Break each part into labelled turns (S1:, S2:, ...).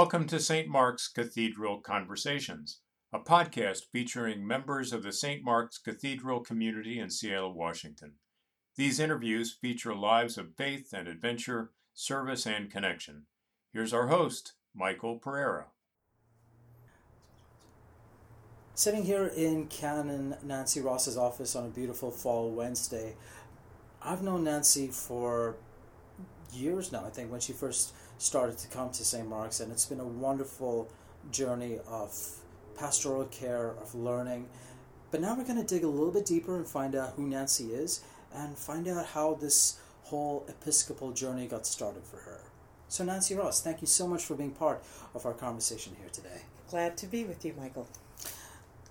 S1: Welcome to St. Mark's Cathedral Conversations, a podcast featuring members of the St. Mark's Cathedral community in Seattle, Washington. These interviews feature lives of faith and adventure, service and connection. Here's our host, Michael Pereira.
S2: Sitting here in Canon Nancy Ross's office on a beautiful fall Wednesday, I've known Nancy for years now, I think, when she first started to come to St. Mark's, and it's been a wonderful journey of pastoral care, of learning. But now we're going to dig a little bit deeper and find out who Nancy is and find out how this whole Episcopal journey got started for her. So, Nancy Ross, thank you so much for being part of our conversation here today.
S3: Glad to be with you, Michael.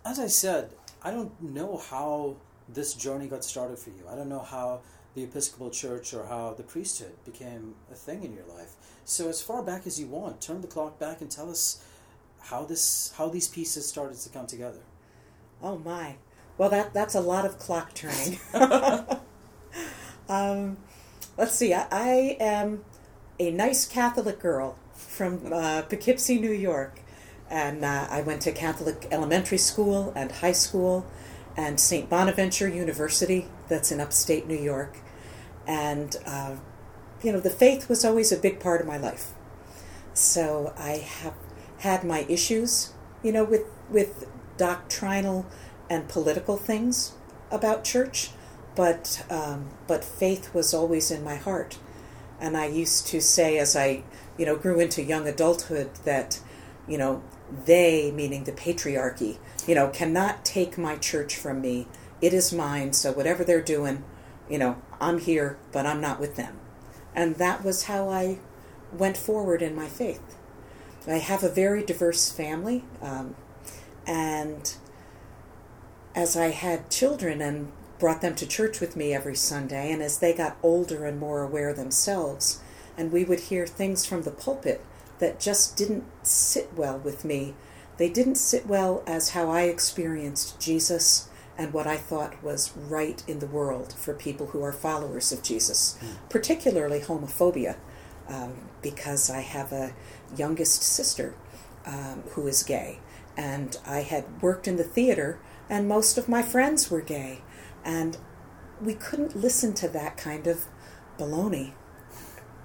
S2: As I said, I don't know how this journey got started for you. I don't know how the Episcopal Church or how the priesthood became a thing in your life. So as far back as you want, turn the clock back and tell us how this how these pieces started to come together.
S3: Oh my. Well that that's a lot of clock turning. um, let's see, I, I, am a nice Catholic girl from uh, Poughkeepsie, New York. And uh, I went to Catholic elementary school and high school and St. Bonaventure University, that's in upstate New York. And, uh, you know, the faith was always a big part of my life. So I have had my issues, you know, with, with doctrinal and political things about church, but, um, but faith was always in my heart. And I used to say, as I, you know, grew into young adulthood, that, you know, they, meaning the patriarchy, you know, cannot take my church from me. It is mine, so whatever they're doing, you know, I'm here, but I'm not with them. And that was how I went forward in my faith. I have a very diverse family, um, and as I had children and brought them to church with me every Sunday, and as they got older and more aware themselves, and we would hear things from the pulpit that just didn't sit well with me. They didn't sit well as how I experienced Jesus and what I thought was right in the world for people who are followers of Jesus, mm. particularly homophobia, um, because I have a youngest sister um, who is gay. And I had worked in the theater, and most of my friends were gay. And we couldn't listen to that kind of baloney,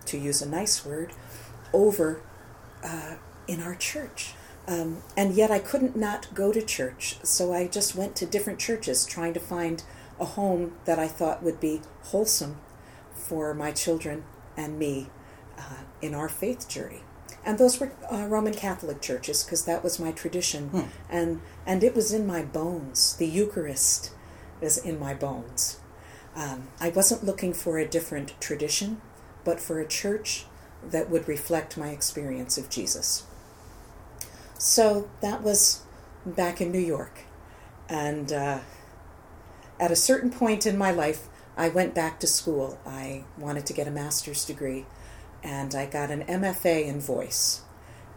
S3: to use a nice word, over uh, in our church. Um, and yet I couldn't not go to church, so I just went to different churches trying to find a home that I thought would be wholesome for my children and me uh, in our faith journey. And those were uh, Roman Catholic churches because that was my tradition, hmm. and and it was in my bones. The Eucharist is in my bones. Um, I wasn't looking for a different tradition, but for a church that would reflect my experience of Jesus. So that was back in New York. And uh, at a certain point in my life, I went back to school. I wanted to get a master's degree, and I got an MFA in voice.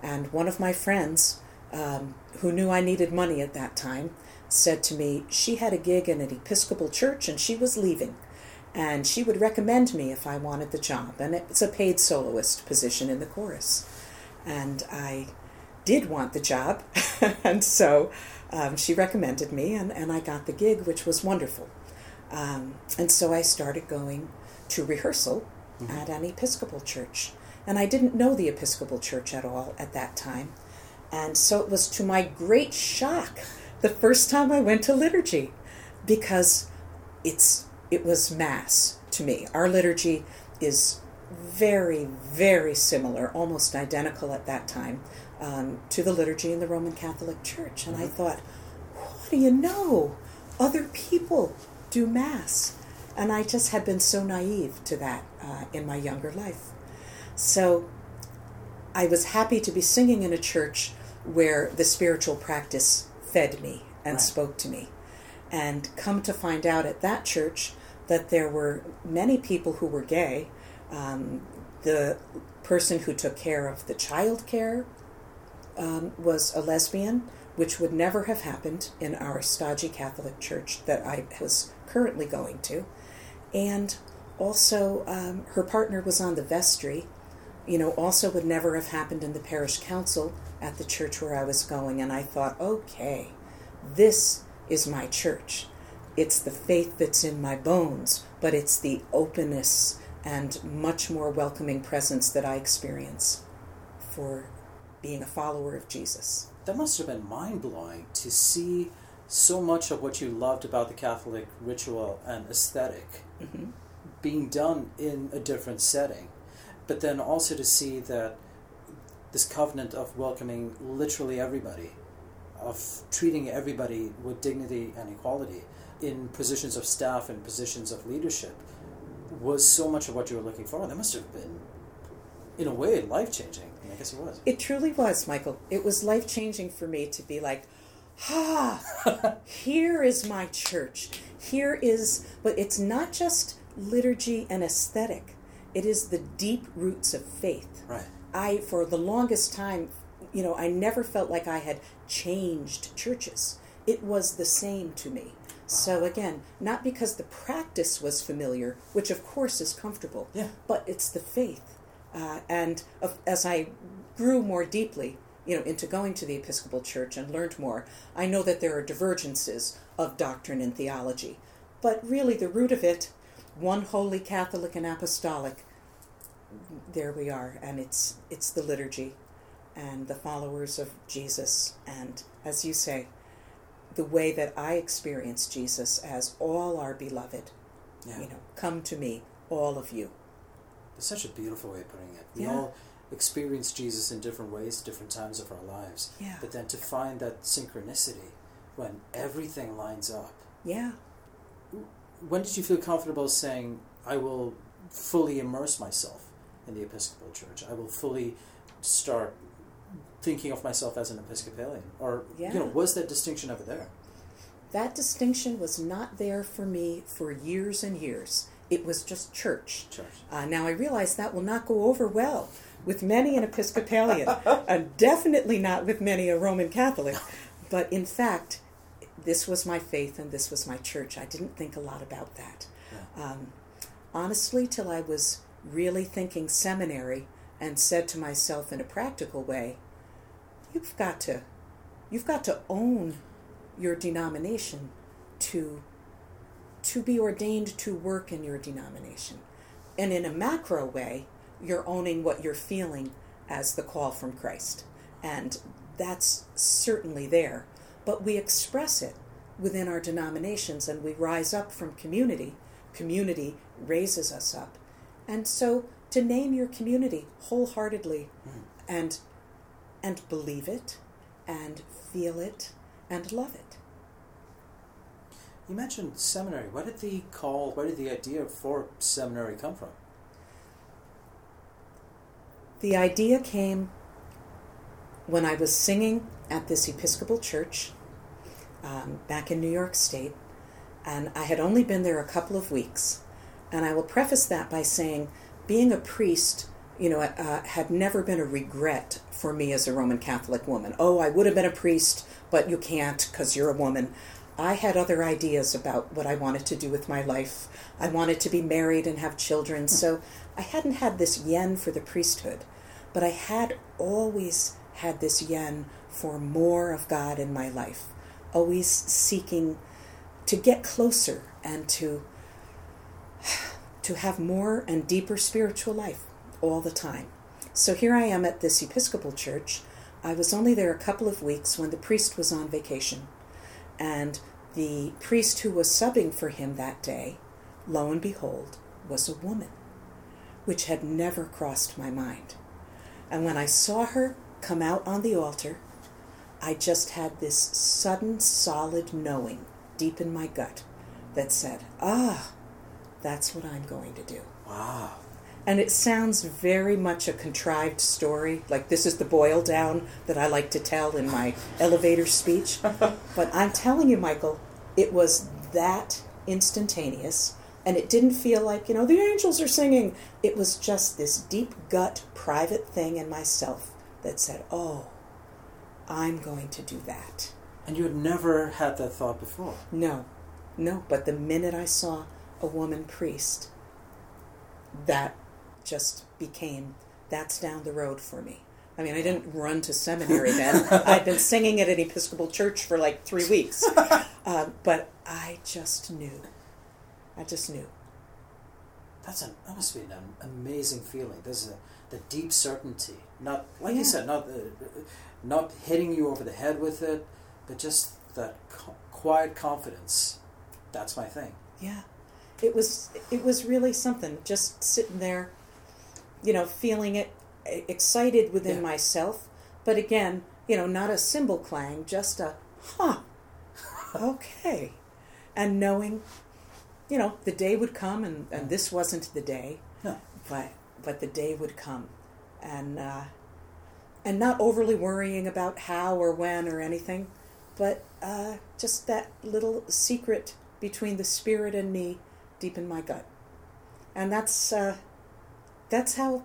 S3: And one of my friends, um, who knew I needed money at that time, said to me she had a gig in an Episcopal church and she was leaving and she would recommend me if I wanted the job. And it's a paid soloist position in the chorus. And I did want the job, and so um, she recommended me, and, and I got the gig, which was wonderful. Um, and so I started going to rehearsal mm-hmm. at an Episcopal church. And I didn't know the Episcopal church at all at that time. And so it was to my great shock the first time I went to liturgy because it's it was Mass to me. Our liturgy is very, very similar, almost identical at that time, um, to the liturgy in the Roman Catholic Church. And mm-hmm. I thought, what do you know? Other people do Mass. And I just had been so naive to that uh, in my younger life. So I was happy to be singing in a church where the spiritual practice fed me and right. spoke to me. And come to find out at that church, that there were many people who were gay. Um, the person who took care of the child care um, was a lesbian, which would never have happened in our stodgy Catholic church that I was currently going to. And also, um, her partner was on the vestry, you know, also would never have happened in the parish council at the church where I was going. And I thought, okay, this is my church. It's the faith that's in my bones, but it's the openness and much more welcoming presence that I experience for being a follower of Jesus.
S2: That must have been mind blowing to see so much of what you loved about the Catholic ritual and esthetic
S3: Mm-hmm.
S2: being done in a different setting, but then also to see that this covenant of welcoming literally everybody, of treating everybody with dignity and equality in positions of staff and positions of leadership was so much of what you were looking for. That must have been, in a way, life changing. I guess it was.
S3: It truly was, Michael. It was life changing for me to be like, ah, here is my church. Here is, but it's not just liturgy and aesthetic, it is the deep roots of faith.
S2: Right.
S3: I, for the longest time, you know, I never felt like I had changed churches. It was the same to me. So again, not because the practice was familiar, which of course is comfortable,
S2: Yeah.
S3: but it's the faith. Uh, and as I grew more deeply, you know, into going to the Episcopal Church and learned more, I know that there are divergences of doctrine and theology, but really the root of it, one holy Catholic and Apostolic, there we are, and it's it's the liturgy, and the followers of Jesus, and as you say, the way that I experience Jesus as all our beloved.
S2: Yeah.
S3: You know, come to me, all of you.
S2: It's such a beautiful way of putting it. We
S3: Yeah.
S2: all experience Jesus in different ways, different times of our lives.
S3: Yeah.
S2: But then to find that synchronicity when everything lines up.
S3: Yeah.
S2: When did you feel comfortable saying, I will fully immerse myself in the Episcopal Church? I will fully start thinking of myself as an Episcopalian? Or,
S3: Yeah.
S2: you know, was that distinction ever there?
S3: That distinction was not there for me for years and years. It was just church.
S2: Church.
S3: Uh, now I realize that will not go over well with many an Episcopalian, and definitely not with many a Roman Catholic. But in fact, this was my faith and this was my church. I didn't think a lot about that. Um, honestly, till I was really thinking seminary and said to myself in a practical way, you've got to, you've got to own your denomination to to be ordained to work in your denomination. And in a macro way, you're owning what you're feeling as the call from Christ. And that's certainly there. But we express it within our denominations and we rise up from community. Community raises us up. And so to name your community wholeheartedly hmm. and and believe it and feel it and love it.
S2: You mentioned seminary. Where did the call, where did the idea for seminary come from?
S3: The idea came when I was singing at this Episcopal church um, back in New York State, and I had only been there a couple of weeks. And I will preface that by saying, being a priest, you know, uh, had never been a regret for me as a Roman Catholic woman. Oh, I would have been a priest, but you can't because you're a woman. I had other ideas about what I wanted to do with my life. I wanted to be married and have children, hmm. so I hadn't had this yen for the priesthood, but I had always had this yen for more of God in my life, always seeking to get closer and to to have more and deeper spiritual life all the time. So here I am at this Episcopal church. I was only there a couple of weeks when the priest was on vacation. And the priest who was subbing for him that day, lo and behold, was a woman, which had never crossed my mind. And when I saw her come out on the altar, I just had this sudden, solid knowing deep in my gut that said, ah, that's what I'm going to do.
S2: Wow.
S3: And it sounds very much a contrived story, like this is the boil down that I like to tell in my elevator speech. but I'm telling you, Michael, it was that instantaneous, and it didn't feel like, you know, the angels are singing. It was just this deep gut, private thing in myself that said, oh, I'm going to do that.
S2: And you had never had that thought before.
S3: No, no, but the minute I saw a woman priest, that just became that's down the road for me. I mean, I didn't run to seminary then. I'd been singing at an Episcopal church for like three weeks. Uh, but I just knew. I just knew.
S2: That's an, that must be an amazing feeling. There's a the deep certainty, not like
S3: Yeah.
S2: you said, not uh, not hitting you over the head with it, but just that co- quiet confidence. That's my thing.
S3: Yeah, it was it was really something. Just sitting there, you know, feeling it, excited within
S2: Yeah.
S3: myself. But again, you know, not a cymbal clang, just a huh, okay, and knowing, you know, the day would come, and, and this wasn't the day,
S2: No.
S3: but but the day would come, and uh, and not overly worrying about how or when or anything, but uh, just that little secret between the spirit and me, deep in my gut, and that's uh, that's how.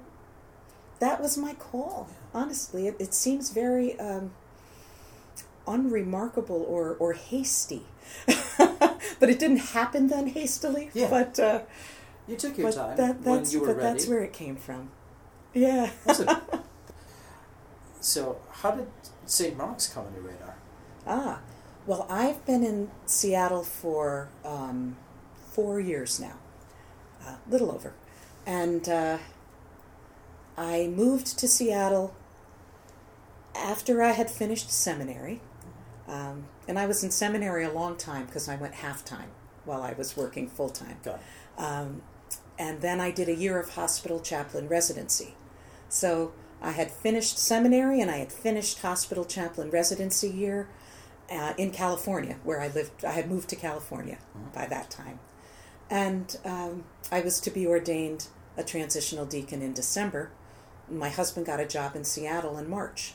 S3: That was my call. Honestly, it, it seems very um, unremarkable or or hasty, but it didn't happen then hastily.
S2: Yeah.
S3: But uh,
S2: You took your time
S3: that,
S2: when
S3: that's
S2: you were
S3: but
S2: ready.
S3: that's where it came from. Yeah.
S2: So, how did St. Mark's come on your radar?
S3: Ah, well, I've been in Seattle for um, four years now, a little over. And uh, I moved to Seattle after I had finished seminary. Um, and I was in seminary a long time because I went half time while I was working full time. Um, and then I did a year of hospital chaplain residency. So I had finished seminary and I had finished hospital chaplain residency year uh, in California, where I lived. I had moved to California by that time. And um, I was to be ordained a transitional deacon in December. My husband got a job in Seattle in March.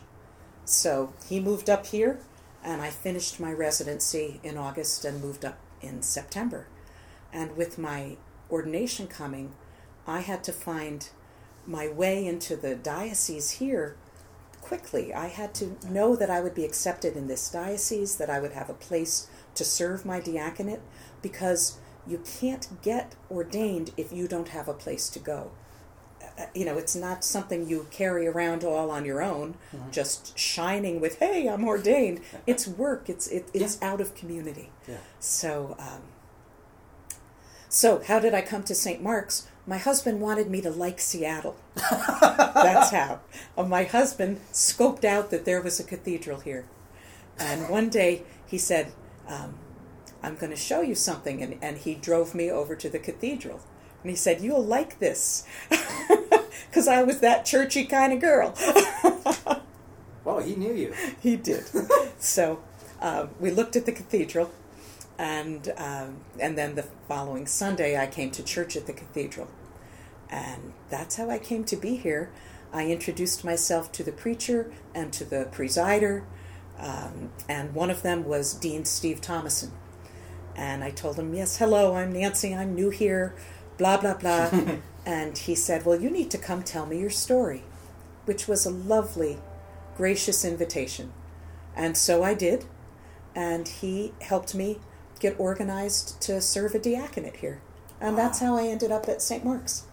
S3: So he moved up here, and I finished my residency in August and moved up in September. And with my ordination coming, I had to find my way into the diocese here quickly. I had to know that I would be accepted in this diocese, that I would have a place to serve my diaconate, because you can't get ordained if you don't have a place to go. You know, it's not something you carry around all on your own, just shining with "Hey, I'm ordained." It's work. It's it, it's out of community.
S2: Yeah.
S3: So, um, so how did I come to St. Mark's? My husband wanted me to like Seattle. That's how. Uh, my husband scoped out that there was a cathedral here, and one day he said, um, "I'm going to show you something," and, and he drove me over to the cathedral, and he said, "You'll like this," because I was that churchy kind of girl.
S2: Well, he knew you.
S3: he did. so um, we looked at the cathedral, and um, and then the following Sunday I came to church at the cathedral, and that's how I came to be here. I introduced myself to the preacher and to the presider, um, and one of them was Dean Steve Thomason. And I told him, Yes, hello, I'm Nancy, I'm new here, blah, blah, blah. and he said, Well, you need to come tell me your story, which was a lovely, gracious invitation. And so I did, and he helped me get organized to serve a diaconate here. And that's how I ended up at St. Mark's.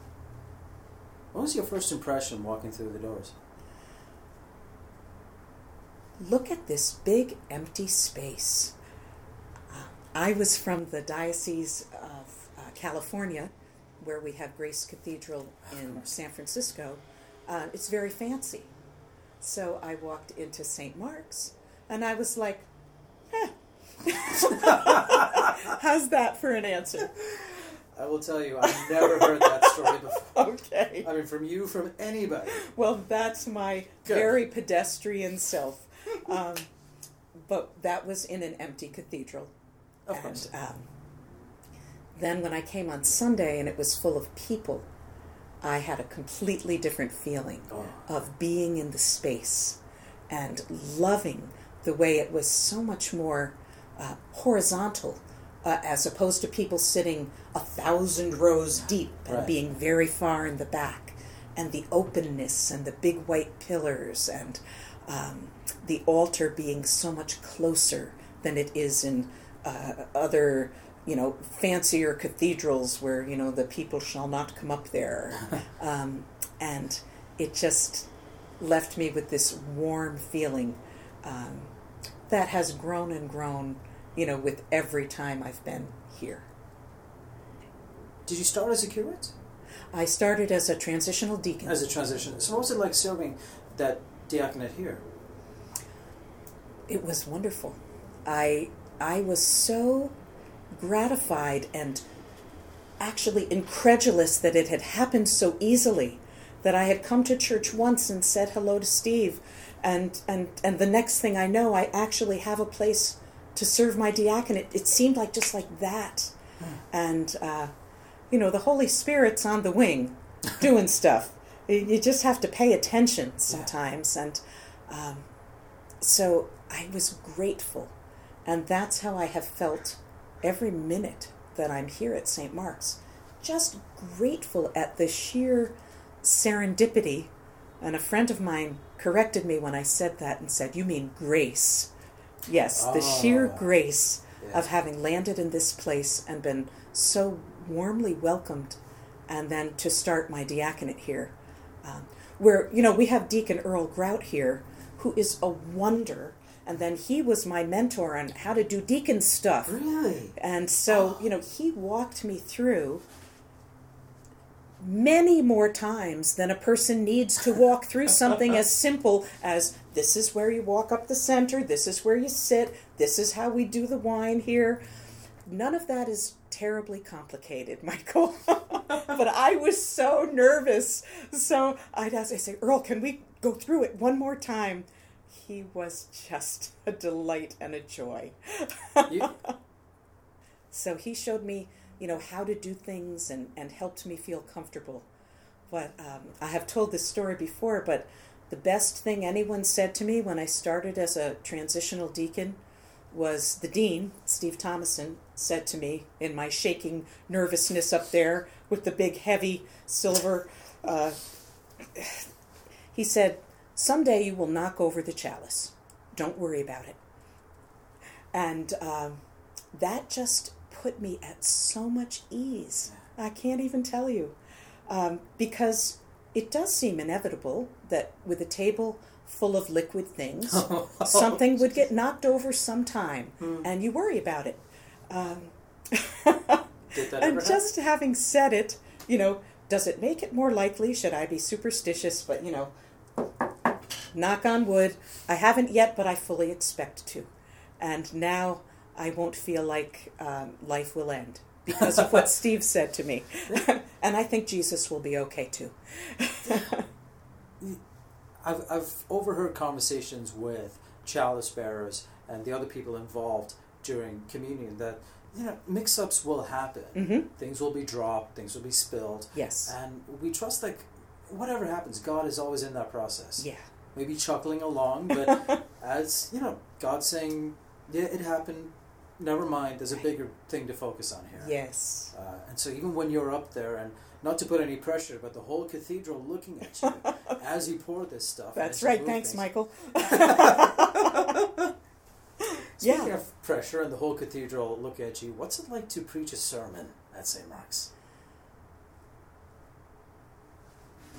S2: What was your first impression walking through the doors?
S3: look at this big empty space. Uh, I was from the Diocese of uh, California, where we have Grace Cathedral in San Francisco. Uh, it's very fancy. So I walked into St. Mark's and I was like, eh. How's that for an answer?
S2: I will tell you, I've never heard that story before.
S3: Okay.
S2: I mean, from you, from anybody.
S3: Well, that's my
S2: Good.
S3: very pedestrian self. Um, but that was in an empty cathedral.
S2: Of
S3: and
S2: course.
S3: um, then when I came on Sunday and it was full of people, I had a completely different feeling
S2: Oh.
S3: of being in the space and loving the way it was so much more uh, horizontal uh, as opposed to people sitting a thousand rows deep and
S2: Right.
S3: being very far in the back and the openness and the big white pillars and um, the altar being so much closer than it is in uh, other you know fancier cathedrals where you know the people shall not come up there um, and it just left me with this warm feeling um, that has grown and grown, you know, with every time I've been here.
S2: Did you start as a curate?
S3: I started as a transitional deacon.
S2: As a transitional. So what was it like serving that diaconate here?
S3: It was wonderful. I I was so gratified and actually incredulous that it had happened so easily that I had come to church once and said hello to Steve and and and the next thing I know I actually have a place to serve my diaconate. It seemed like just like that. And uh, you know, the Holy Spirit's on the wing doing stuff. You just have to pay attention sometimes and um, so I was grateful and that's how I have felt every minute that I'm here at St. Mark's. Just grateful at the sheer serendipity. And a friend of mine corrected me when I said that and said, You mean grace. Yes, the sheer
S2: Ah,
S3: grace
S2: yeah.
S3: of having landed in this place and been so warmly welcomed, and then to start my diaconate here. Um, where, you know, we have Deacon Earl Grout here, who is a wonder. And then he was my mentor on how to do deacon stuff.
S2: Really?
S3: And so, you know, he walked me through many more times than a person needs to walk through something as simple as this is where you walk up the center, this is where you sit, this is how we do the wine here. None of that is terribly complicated, Michael. but I was so nervous. So I'd ask, I say, Earl, can we go through it one more time? He was just a delight and a joy.
S2: You,
S3: So he showed me, you know, how to do things and, and helped me feel comfortable. But um, I have told this story before, but the best thing anyone said to me when I started as a transitional deacon was the dean, Steve Thomason, said to me in my shaking nervousness up there with the big, heavy silver. Uh, he said, Someday you will knock over the chalice. Don't worry about it. And um, that just put me at so much ease. I can't even tell you. Um, because it does seem inevitable that with a table full of liquid things, something would get knocked over sometime, and you worry about it. Um, and just having said it, you know, does it make it more likely? Should I be superstitious? But, you know, knock on wood, I haven't yet, but I fully expect to. And now I won't feel like um, life will end because of what Steve said to me. and I think Jesus will be okay too.
S2: I've, I've overheard conversations with chalice bearers and the other people involved during communion that you know mix-ups will happen
S3: Mhm.
S2: things will be dropped things will be spilled
S3: yes.
S2: and we trust that whatever happens god is always in that process
S3: Yeah.
S2: Maybe chuckling along but as you know god saying yeah it happened never mind there's a bigger thing to focus on here
S3: Yes.
S2: uh, and so even when you're up there and not to put any pressure but the whole cathedral looking at you as you pour this stuff.
S3: That's right. Thanks,
S2: things.
S3: Michael.
S2: Speaking
S3: Yeah.
S2: of pressure and the whole cathedral look at you, what's it like to preach a sermon at St. Mark's?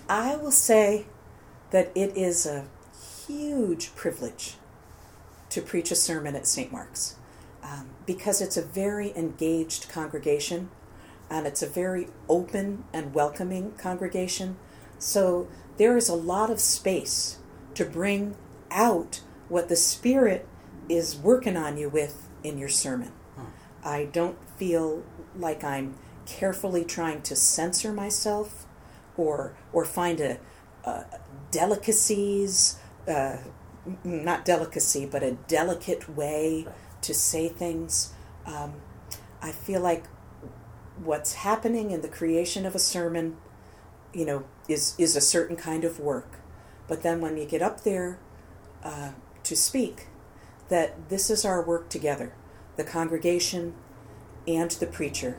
S3: I will say that it is a huge privilege to preach a sermon at St. Mark's um, because it's a very engaged congregation and it's a very open and welcoming congregation. So there is a lot of space to bring out what the Spirit is working on you with in your sermon. I don't feel like I'm carefully trying to censor myself or or find a, delicacies uh, not delicacy but a delicate way to say things. Um, i feel like what's happening in the creation of a sermon you know is is a certain kind of work. But then when you get up there uh, to speak that this is our work together the congregation and the preacher.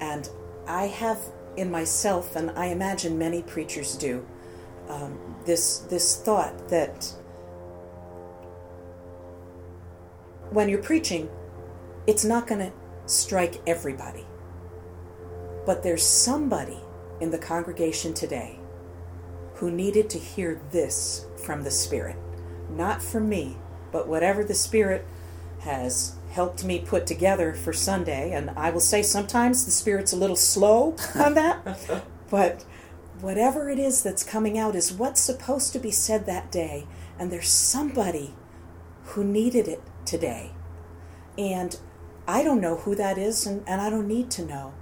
S3: And I have in myself, and I imagine many preachers do, um, this this thought that when you're preaching, it's not going to strike everybody, but there's somebody in the congregation today who needed to hear this from the Spirit. Not from me, but whatever the Spirit has helped me put together for Sunday. And I will say sometimes the Spirit's a little slow on that, but whatever it is that's coming out is what's supposed to be said that day. And there's somebody who needed it today. And I don't know who that is, and, and I don't need to know.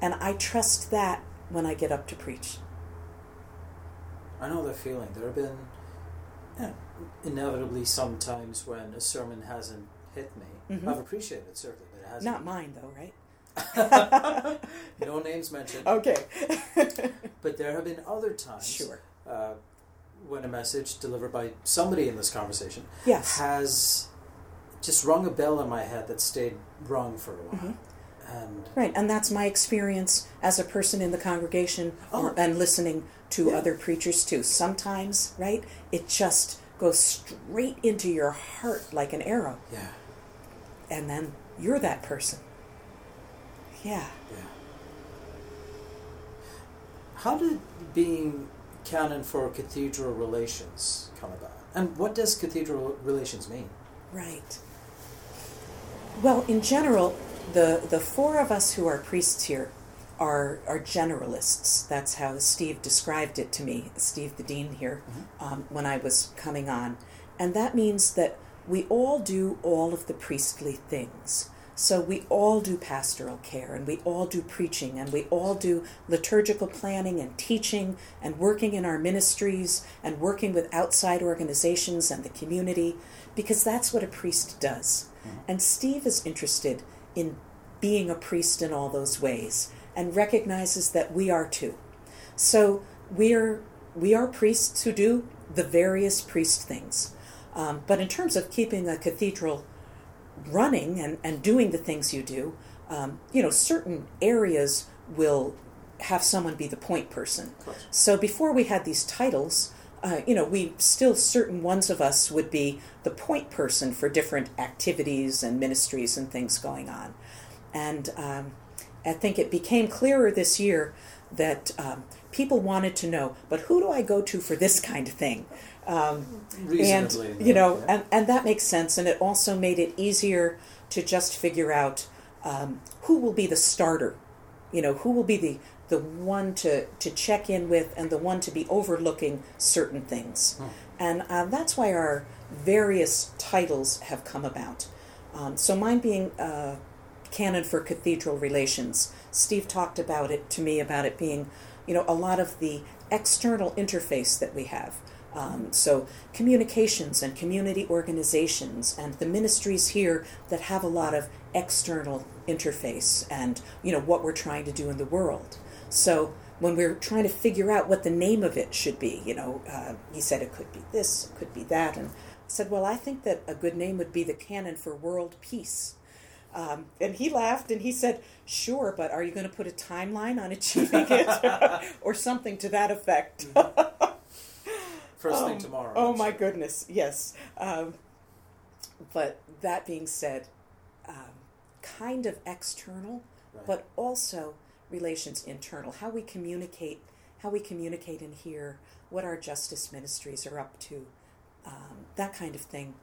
S3: And I trust that when I get up to preach.
S2: I know the feeling. There have been you know, inevitably sometimes when a sermon hasn't hit me.
S3: Mhm.
S2: I've appreciated it certainly, but it hasn't.
S3: Not mine, though, right?
S2: no names mentioned.
S3: Okay.
S2: But there have been other times
S3: sure.
S2: uh, when a message delivered by somebody in this conversation
S3: Yes.
S2: has just rung a bell in my head that stayed rung for a while.
S3: Mhm.
S2: And
S3: Right, and that's my experience as a person in the congregation or,
S2: Oh.
S3: and listening to
S2: Yeah.
S3: other preachers too. Sometimes, right, it just goes straight into your heart like an arrow,
S2: yeah,
S3: and then you're that person. Yeah.
S2: yeah. How did being canon for cathedral relations come about? And what does cathedral relations mean?
S3: Right. Well, in general, the the four of us who are priests here are are generalists. That's how Steve described it to me. Steve, the dean here, um, when I was coming on, and that means that we all do all of the priestly things. So we all do pastoral care, and we all do preaching, and we all do liturgical planning and teaching, and working in our ministries, and working with outside organizations and the community, because that's what a priest does. And Steve is interested in being a priest in all those ways, and recognizes that we are too. So we are we are priests who do the various priest things. Um, but in terms of keeping a cathedral running and, and doing the things you do, um, you know, certain areas will have someone be the point person. So before we had these titles, uh, you know, we still certain ones of us would be the point person for different activities and ministries and things going on. And um, I think it became clearer this year that um, people wanted to know, but who do I go to for this kind of thing? Um,
S2: Reasonably.
S3: and you know
S2: yeah.
S3: and, and that makes sense and it also made it easier to just figure out um, who will be the starter. You know who will be the the one to to check in with and the one to be overlooking certain things. And uh, that's why our various titles have come about. Um, so mine being uh, canon for cathedral relations. Steve talked about it to me about it being you know a lot of the external interface that we have um, so communications and community organizations and the ministries here that have a lot of external interface and you know what we're trying to do in the world so when we're trying to figure out what the name of it should be you know uh, he said it could be this it could be that and I said well i think that a good name would be the canon for world peace um, and he laughed and he said, Sure, but are you going to put a timeline on achieving it? or something to that effect.
S2: First
S3: Um,
S2: thing tomorrow.
S3: Oh
S2: I'm
S3: my
S2: sure.
S3: goodness, yes. Um, but that being said, um, kind of external,
S2: Right.
S3: but also relations internal. How we communicate, how we communicate in here, what our justice ministries are up to, um, that kind of thing.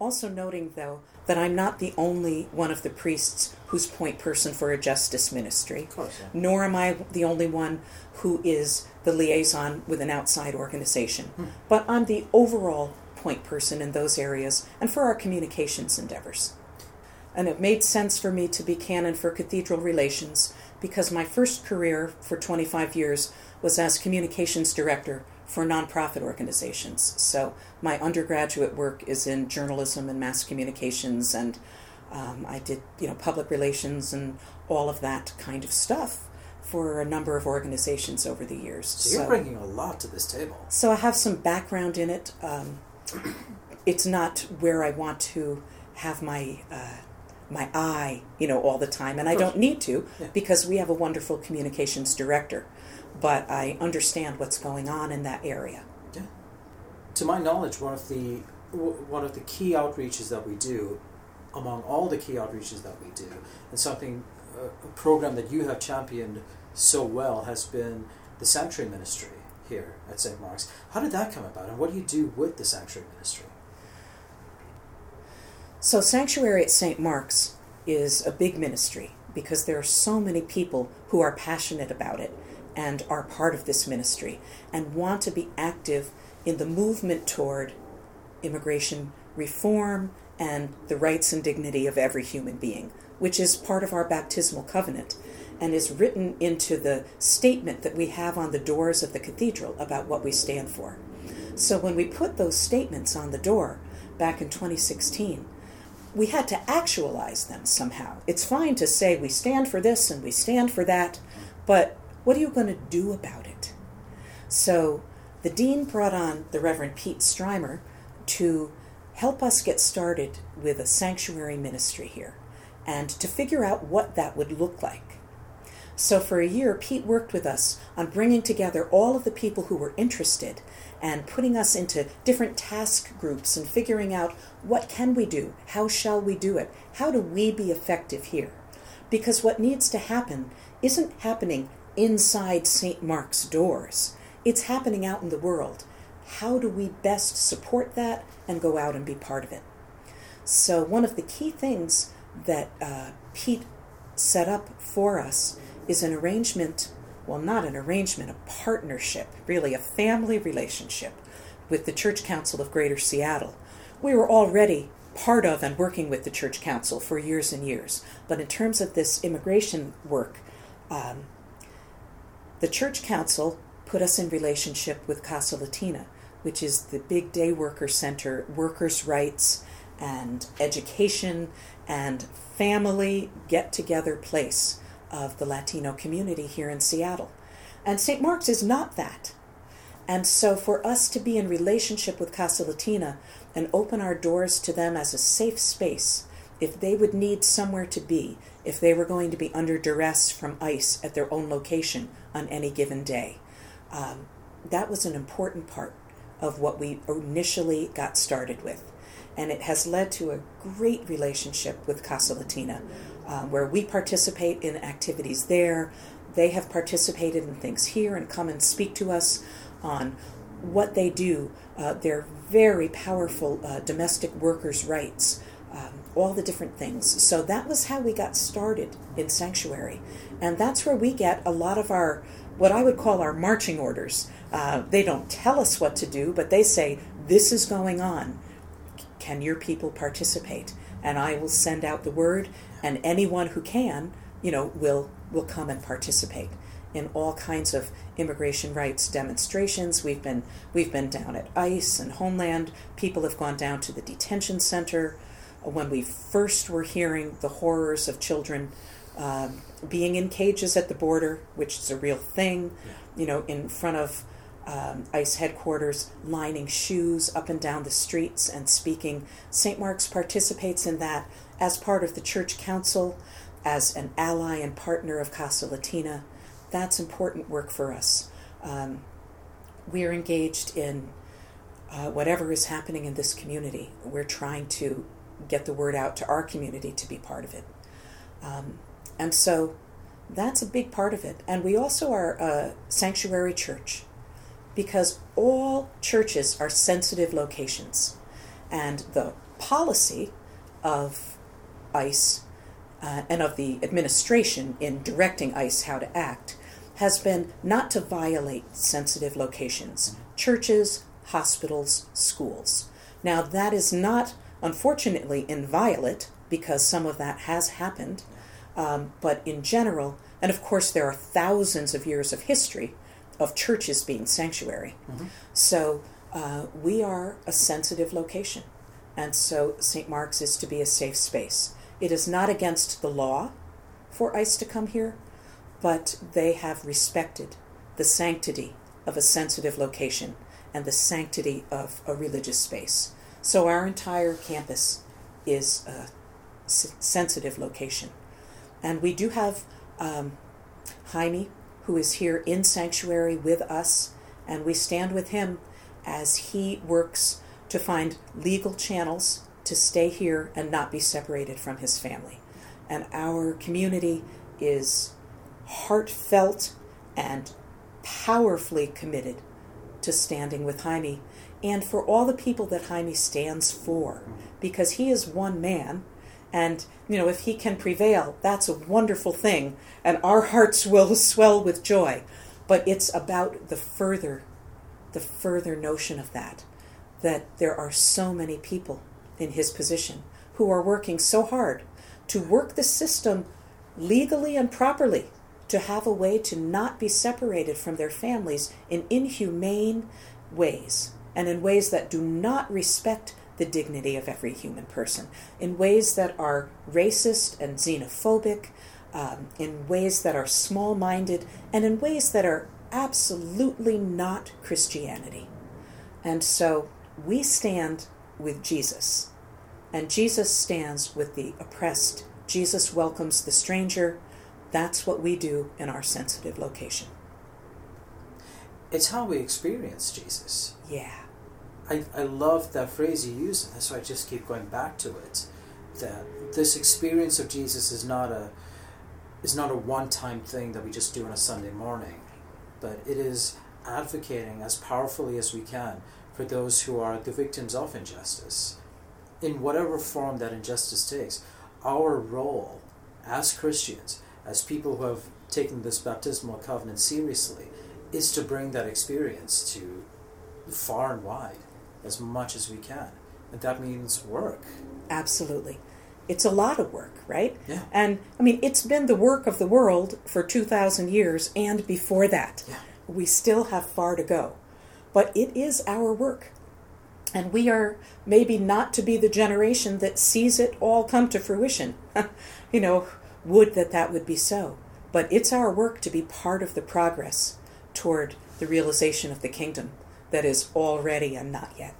S3: Also noting though that I'm not the only one of the priests who's point person for a justice ministry
S2: Of course, yeah.
S3: nor am I the only one who is the liaison with an outside organization. Hmm. But I'm the overall point person in those areas and for our communications endeavors. And it made sense for me to be canon for cathedral relations because my first career for 25 years was as communications director for nonprofit organizations. So my undergraduate work is in journalism and mass communications, and um, I did you know public relations and all of that kind of stuff for a number of organizations over the years.
S2: So you're bringing a lot to this table.
S3: So I have some background in it. Um, it's not where I want to have my uh, my eye, you know, all the time, and I don't need to
S2: Yeah.
S3: because we have a wonderful communications director. But I understand what's going on in that area.
S2: Yeah. To my knowledge, one of the one of the key outreaches that we do, among all the key outreaches that we do, and something uh, a program that you have championed so well has been the Sanctuary Ministry here at St. Mark's. How did that come about, and what do you do with the sanctuary ministry?
S3: So, Sanctuary at St. Mark's is a big ministry because there are so many people who are passionate about it and are part of this ministry and want to be active in the movement toward immigration reform and the rights and dignity of every human being, which is part of our baptismal covenant and is written into the statement that we have on the doors of the cathedral about what we stand for. So when we put those statements on the door back in 2016, we had to actualize them somehow. It's fine to say we stand for this and we stand for that, but what are you going to do about it? So the dean brought on the Reverend Pete Strymer to help us get started with a sanctuary ministry here and to figure out what that would look like. So for a year, Pete worked with us on bringing together all of the people who were interested and putting us into different task groups and figuring out what can we do? How shall we do it? How do we be effective here? Because what needs to happen isn't happening inside St. Mark's doors. It's happening out in the world. How do we best support that and go out and be part of it? So, one of the key things that uh, Pete set up for us is an arrangement well, not an arrangement, a partnership, really a family relationship with the Church Council of Greater Seattle. We were already part of and working with the Church Council for years and years, but in terms of this immigration work, um, the Church Council put us in relationship with Casa Latina, which is the big day worker center, workers' rights and education and family get together place of the Latino community here in Seattle. And St. Mark's is not that. And so for us to be in relationship with Casa Latina and open our doors to them as a safe space, if they would need somewhere to be, if they were going to be under duress from ICE at their own location on any given day. Um, that was an important part of what we initially got started with. And it has led to a great relationship with Casa Latina, uh, where we participate in activities there. They have participated in things here and come and speak to us on what they do, uh, their very powerful uh, domestic workers' rights, all the different things. So that was how we got started in Sanctuary. And that's where we get a lot of our, what I would call our marching orders. Uh, they don't tell us what to do, but they say, this is going on. Can your people participate? And I will send out the word, and anyone who can, you know, will will come and participate in all kinds of immigration rights demonstrations. We've been we've been down at ICE and Homeland. People have gone down to the detention center. When we first were hearing the horrors of children um, being in cages at the border, which is a real thing, you know, in front of um, ICE headquarters, lining shoes up and down the streets and speaking. St. Mark's participates in that as part of the church council, as an ally and partner of Casa Latina. That's important work for us. Um, we're engaged in uh, whatever is happening in this community. We're trying to get the word out to our community to be part of it. Um, and so that's a big part of it. And we also are a sanctuary church because all churches are sensitive locations. And the policy of ICE uh, and of the administration in directing ICE how to act has been not to violate sensitive locations churches, hospitals, schools. Now, that is not, unfortunately, inviolate because some of that has happened, um, but in general, and of course, there are thousands of years of history of churches being sanctuary. Mm-hmm. So, uh, we are a sensitive location, and so St. Mark's is to be a safe space. It is not against the law for ICE to come here, but they have respected the sanctity of a sensitive location and the sanctity of a religious space. So our entire campus is a s- sensitive location. And we do have um, Jaime, who is here in sanctuary with us, and we stand with him as he works to find legal channels to stay here and not be separated from his family. And our community is heartfelt and powerfully committed to standing with Jaime and for all the people that Jaime stands for because he is one man and you know if he can prevail that's a wonderful thing and our hearts will swell with joy. But it's about the further the further notion of that that there are so many people in his position who are working so hard to work the system legally and properly to have a way to not be separated from their families in inhumane ways and in ways that do not respect the dignity of every human person, in ways that are racist and xenophobic, um, in ways that are small minded, and in ways that are absolutely not Christianity. And so we stand with Jesus, and Jesus stands with the oppressed. Jesus welcomes the stranger. That's what we do in our sensitive location.
S2: It's how we experience Jesus.
S3: Yeah.
S2: I, I love that phrase you use, and that's why I just keep going back to it. That this experience of Jesus is not a is not a one time thing that we just do on a Sunday morning, but it is advocating as powerfully as we can for those who are the victims of injustice. In whatever form that injustice takes, our role as Christians, as people who have taken this baptismal covenant seriously, is to bring that experience to far and wide as much as we can. And that means work.
S3: Absolutely. It's a lot of work, right?
S2: Yeah.
S3: And I mean, it's been the work of the world for 2,000 years and before that.
S2: Yeah.
S3: We still have far to go. But it is our work. And we are maybe not to be the generation that sees it all come to fruition. you know, would that that would be so. But it's our work to be part of the progress toward the realization of the kingdom that is already and not yet.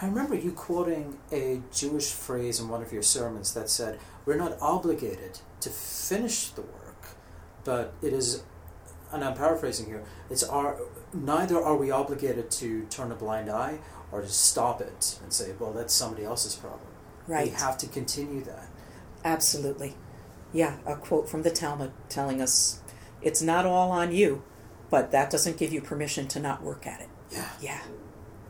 S2: I remember you quoting a Jewish phrase in one of your sermons that said, We're not obligated to finish the work, but it is, and I'm paraphrasing here, it's our, neither are we obligated to turn a blind eye or to stop it and say, Well, that's somebody else's problem.
S3: Right.
S2: We have to continue that.
S3: Absolutely. Yeah, a quote from the Talmud telling us it's not all on you, but that doesn't give you permission to not work at it.
S2: Yeah.
S3: Yeah.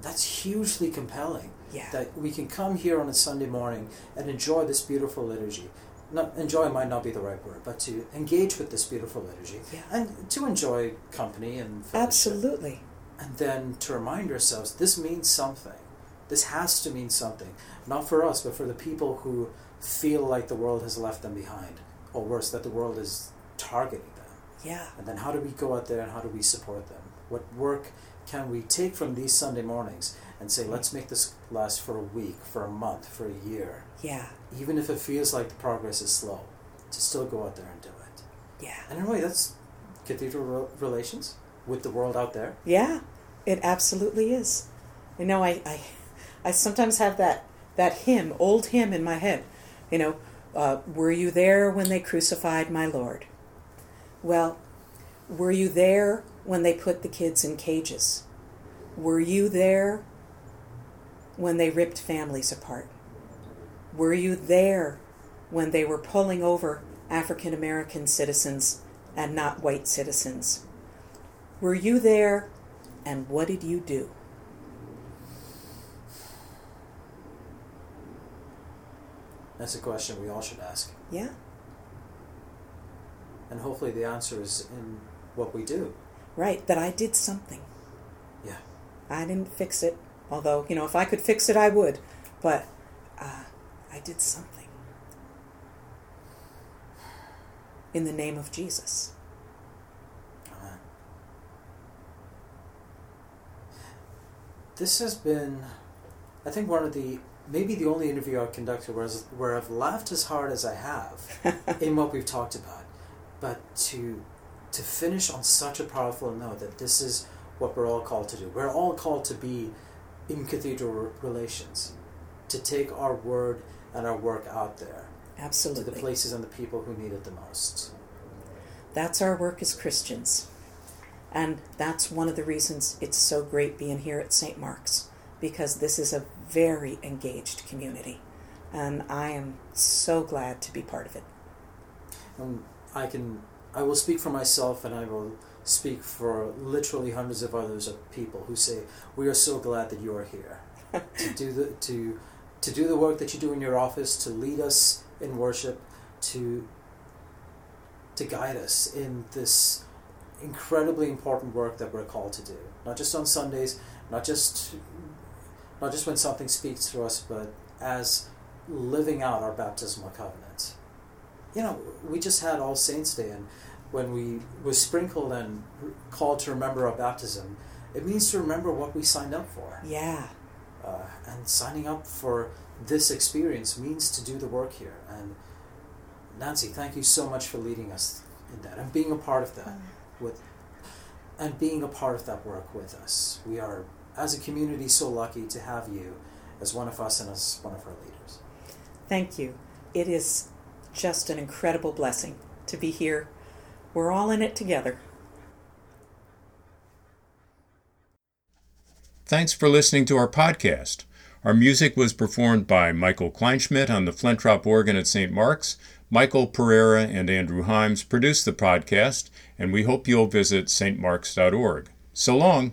S2: That's hugely compelling.
S3: Yeah.
S2: That we can come here on a Sunday morning and enjoy this beautiful liturgy. Not enjoy might not be the right word, but to engage with this beautiful liturgy
S3: Yeah.
S2: and to enjoy company and.
S3: Absolutely.
S2: And then to remind ourselves this means something. This has to mean something, not for us, but for the people who feel like the world has left them behind, or worse, that the world is targeting them.
S3: Yeah.
S2: And then how do we go out there and how do we support them? What work can we take from these Sunday mornings and say, let's make this last for a week, for a month, for a year,
S3: Yeah.
S2: even if it feels like the progress is slow, to still go out there and do it.
S3: Yeah.
S2: And in a way, that's cathedral relations with the world out there.
S3: Yeah. It absolutely is. You know, I, I, I sometimes have that, that hymn, old hymn in my head. You know, uh, were you there when they crucified my Lord? Well, were you there when they put the kids in cages? Were you there when they ripped families apart? Were you there when they were pulling over African American citizens and not white citizens? Were you there and what did you do?
S2: That's a question we all should ask.
S3: Yeah,
S2: And hopefully the answer is in what we do.
S3: Right, that I did something.
S2: Yeah.
S3: I didn't fix it, although, you know, if I could fix it, I would. But uh, I did something. In the name of Jesus.
S2: Amen. This has been, I think, one of the maybe the only interview I've conducted where, where I've laughed as hard as I have in what we've talked about. But to to finish on such a powerful note that this is what we're all called to do. We're all called to be in cathedral relations, to take our word and our work out there to the places and the people who need it the most.
S3: That's our work as Christians. And that's one of the reasons it's so great being here at St. Mark's, because this is a very engaged community. And I am so glad to be part of it.
S2: And I can I will speak for myself and I will speak for literally hundreds of others of people who say, We are so glad that you are here to do the to to do the work that you do in your office, to lead us in worship, to to guide us in this incredibly important work that we're called to do. Not just on Sundays, not just not just when something speaks to us, but as living out our baptismal covenant. You know, we just had All Saints Day, and when we were sprinkled and called to remember our baptism, it means to remember what we signed up for.
S3: Yeah.
S2: Uh, and signing up for this experience means to do the work here. And Nancy, thank you so much for leading us in that and being a part of that with and being a part of that work with us. We are as a community so lucky to have you as one of us and as one of our leaders.
S3: Thank you. It is just an incredible blessing to be here. We're all in it together.
S1: Thanks for listening to our podcast. Our music was performed by Michael Kleinschmidt on the Flentrop organ at St. Mark's. Michael Pereira and Andrew Himes produced the podcast, and we hope you'll visit stmarks.org. So long.